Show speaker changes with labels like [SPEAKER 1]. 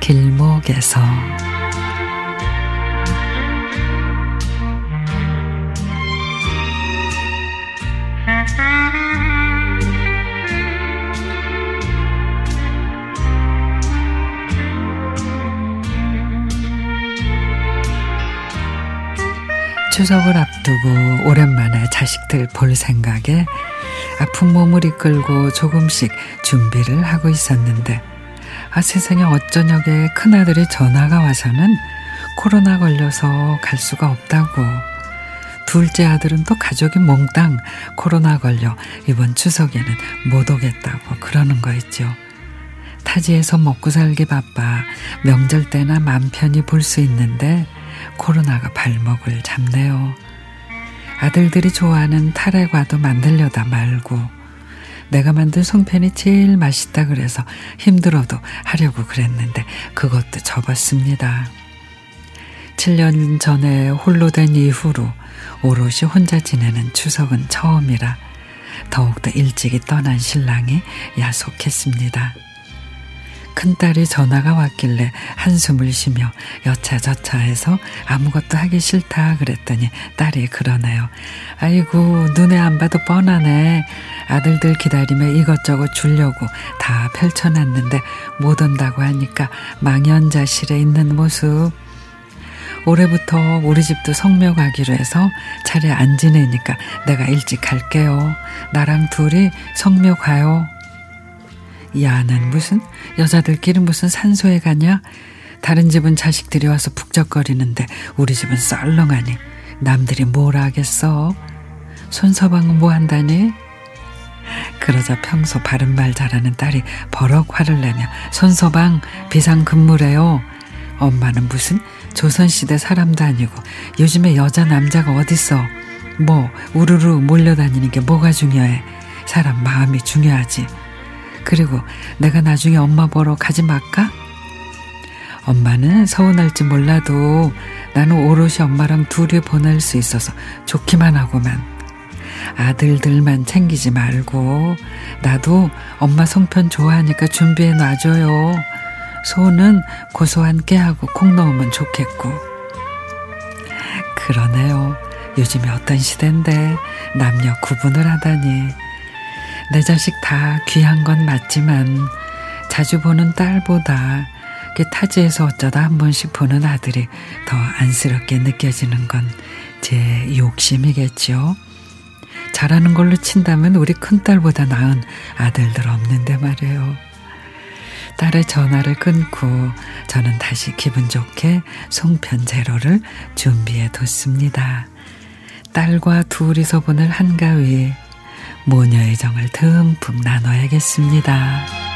[SPEAKER 1] 추석에서. 추석을 앞두고 오랜만에 자식들 볼 생각에 아픈 몸을 이끌고 조금씩 준비를 하고 있었는데 아 세상에 어쩌냐게 큰아들이 전화가 와서는 코로나 걸려서 갈 수가 없다고 둘째 아들은 또 가족이 몽땅 코로나 걸려 이번 추석에는 못 오겠다고 그러는 거 있죠. 타지에서 먹고 살기 바빠 명절 때나 맘 편히 볼 수 있는데 코로나가 발목을 잡네요. 아들들이 좋아하는 타래과도 만들려다 말고 내가 만든 송편이 제일 맛있다 그래서 힘들어도 하려고 그랬는데 그것도 접었습니다. 7년 전에 홀로 된 이후로 오롯이 혼자 지내는 추석은 처음이라 더욱더 일찍이 떠난 신랑이 야속했습니다. 큰딸이 전화가 왔길래 한숨을 쉬며 여차저차 해서 아무것도 하기 싫다 그랬더니 딸이 그러네요. 아이고 눈에 안 봐도 뻔하네. 아들들 기다리며 이것저것 주려고 다 펼쳐놨는데 못 온다고 하니까 망연자실에 있는 모습. 올해부터 우리 집도 성묘 가기로 해서 차례 안 지내니까 내가 일찍 갈게요. 나랑 둘이 성묘 가요. 야, 난 무슨 여자들끼리 무슨 산소에 가냐? 다른 집은 자식들이 와서 북적거리는데 우리 집은 썰렁하니 남들이 뭘 하겠어? 손서방은 뭐 한다니? 그러자 평소 바른말 잘하는 딸이 버럭 화를 내며 손서방 비상근무래요. 엄마는 무슨 조선시대 사람도 아니고 요즘에 여자 남자가 어딨어. 뭐 우르르 몰려다니는 게 뭐가 중요해. 사람 마음이 중요하지. 그리고 내가 나중에 엄마 보러 가지 말까? 엄마는 서운할지 몰라도 나는 오롯이 엄마랑 둘이 보낼 수 있어서 좋기만 하고만. 아들들만 챙기지 말고 나도 엄마 송편 좋아하니까 준비해 놔줘요. 소는 고소한 깨하고 콩 넣으면 좋겠고. 그러네요. 요즘이 어떤 시대인데 남녀 구분을 하다니. 내 자식 다 귀한 건 맞지만 자주 보는 딸보다 타지에서 어쩌다 한 번씩 보는 아들이 더 안쓰럽게 느껴지는 건 제 욕심이겠죠. 잘하는 걸로 친다면 우리 큰딸보다 나은 아들들 없는데 말이에요. 딸의 전화를 끊고 저는 다시 기분 좋게 송편 제로를 준비해 뒀습니다. 딸과 둘이서 보낼 한가위 모녀의 정을 듬뿍 나눠야겠습니다.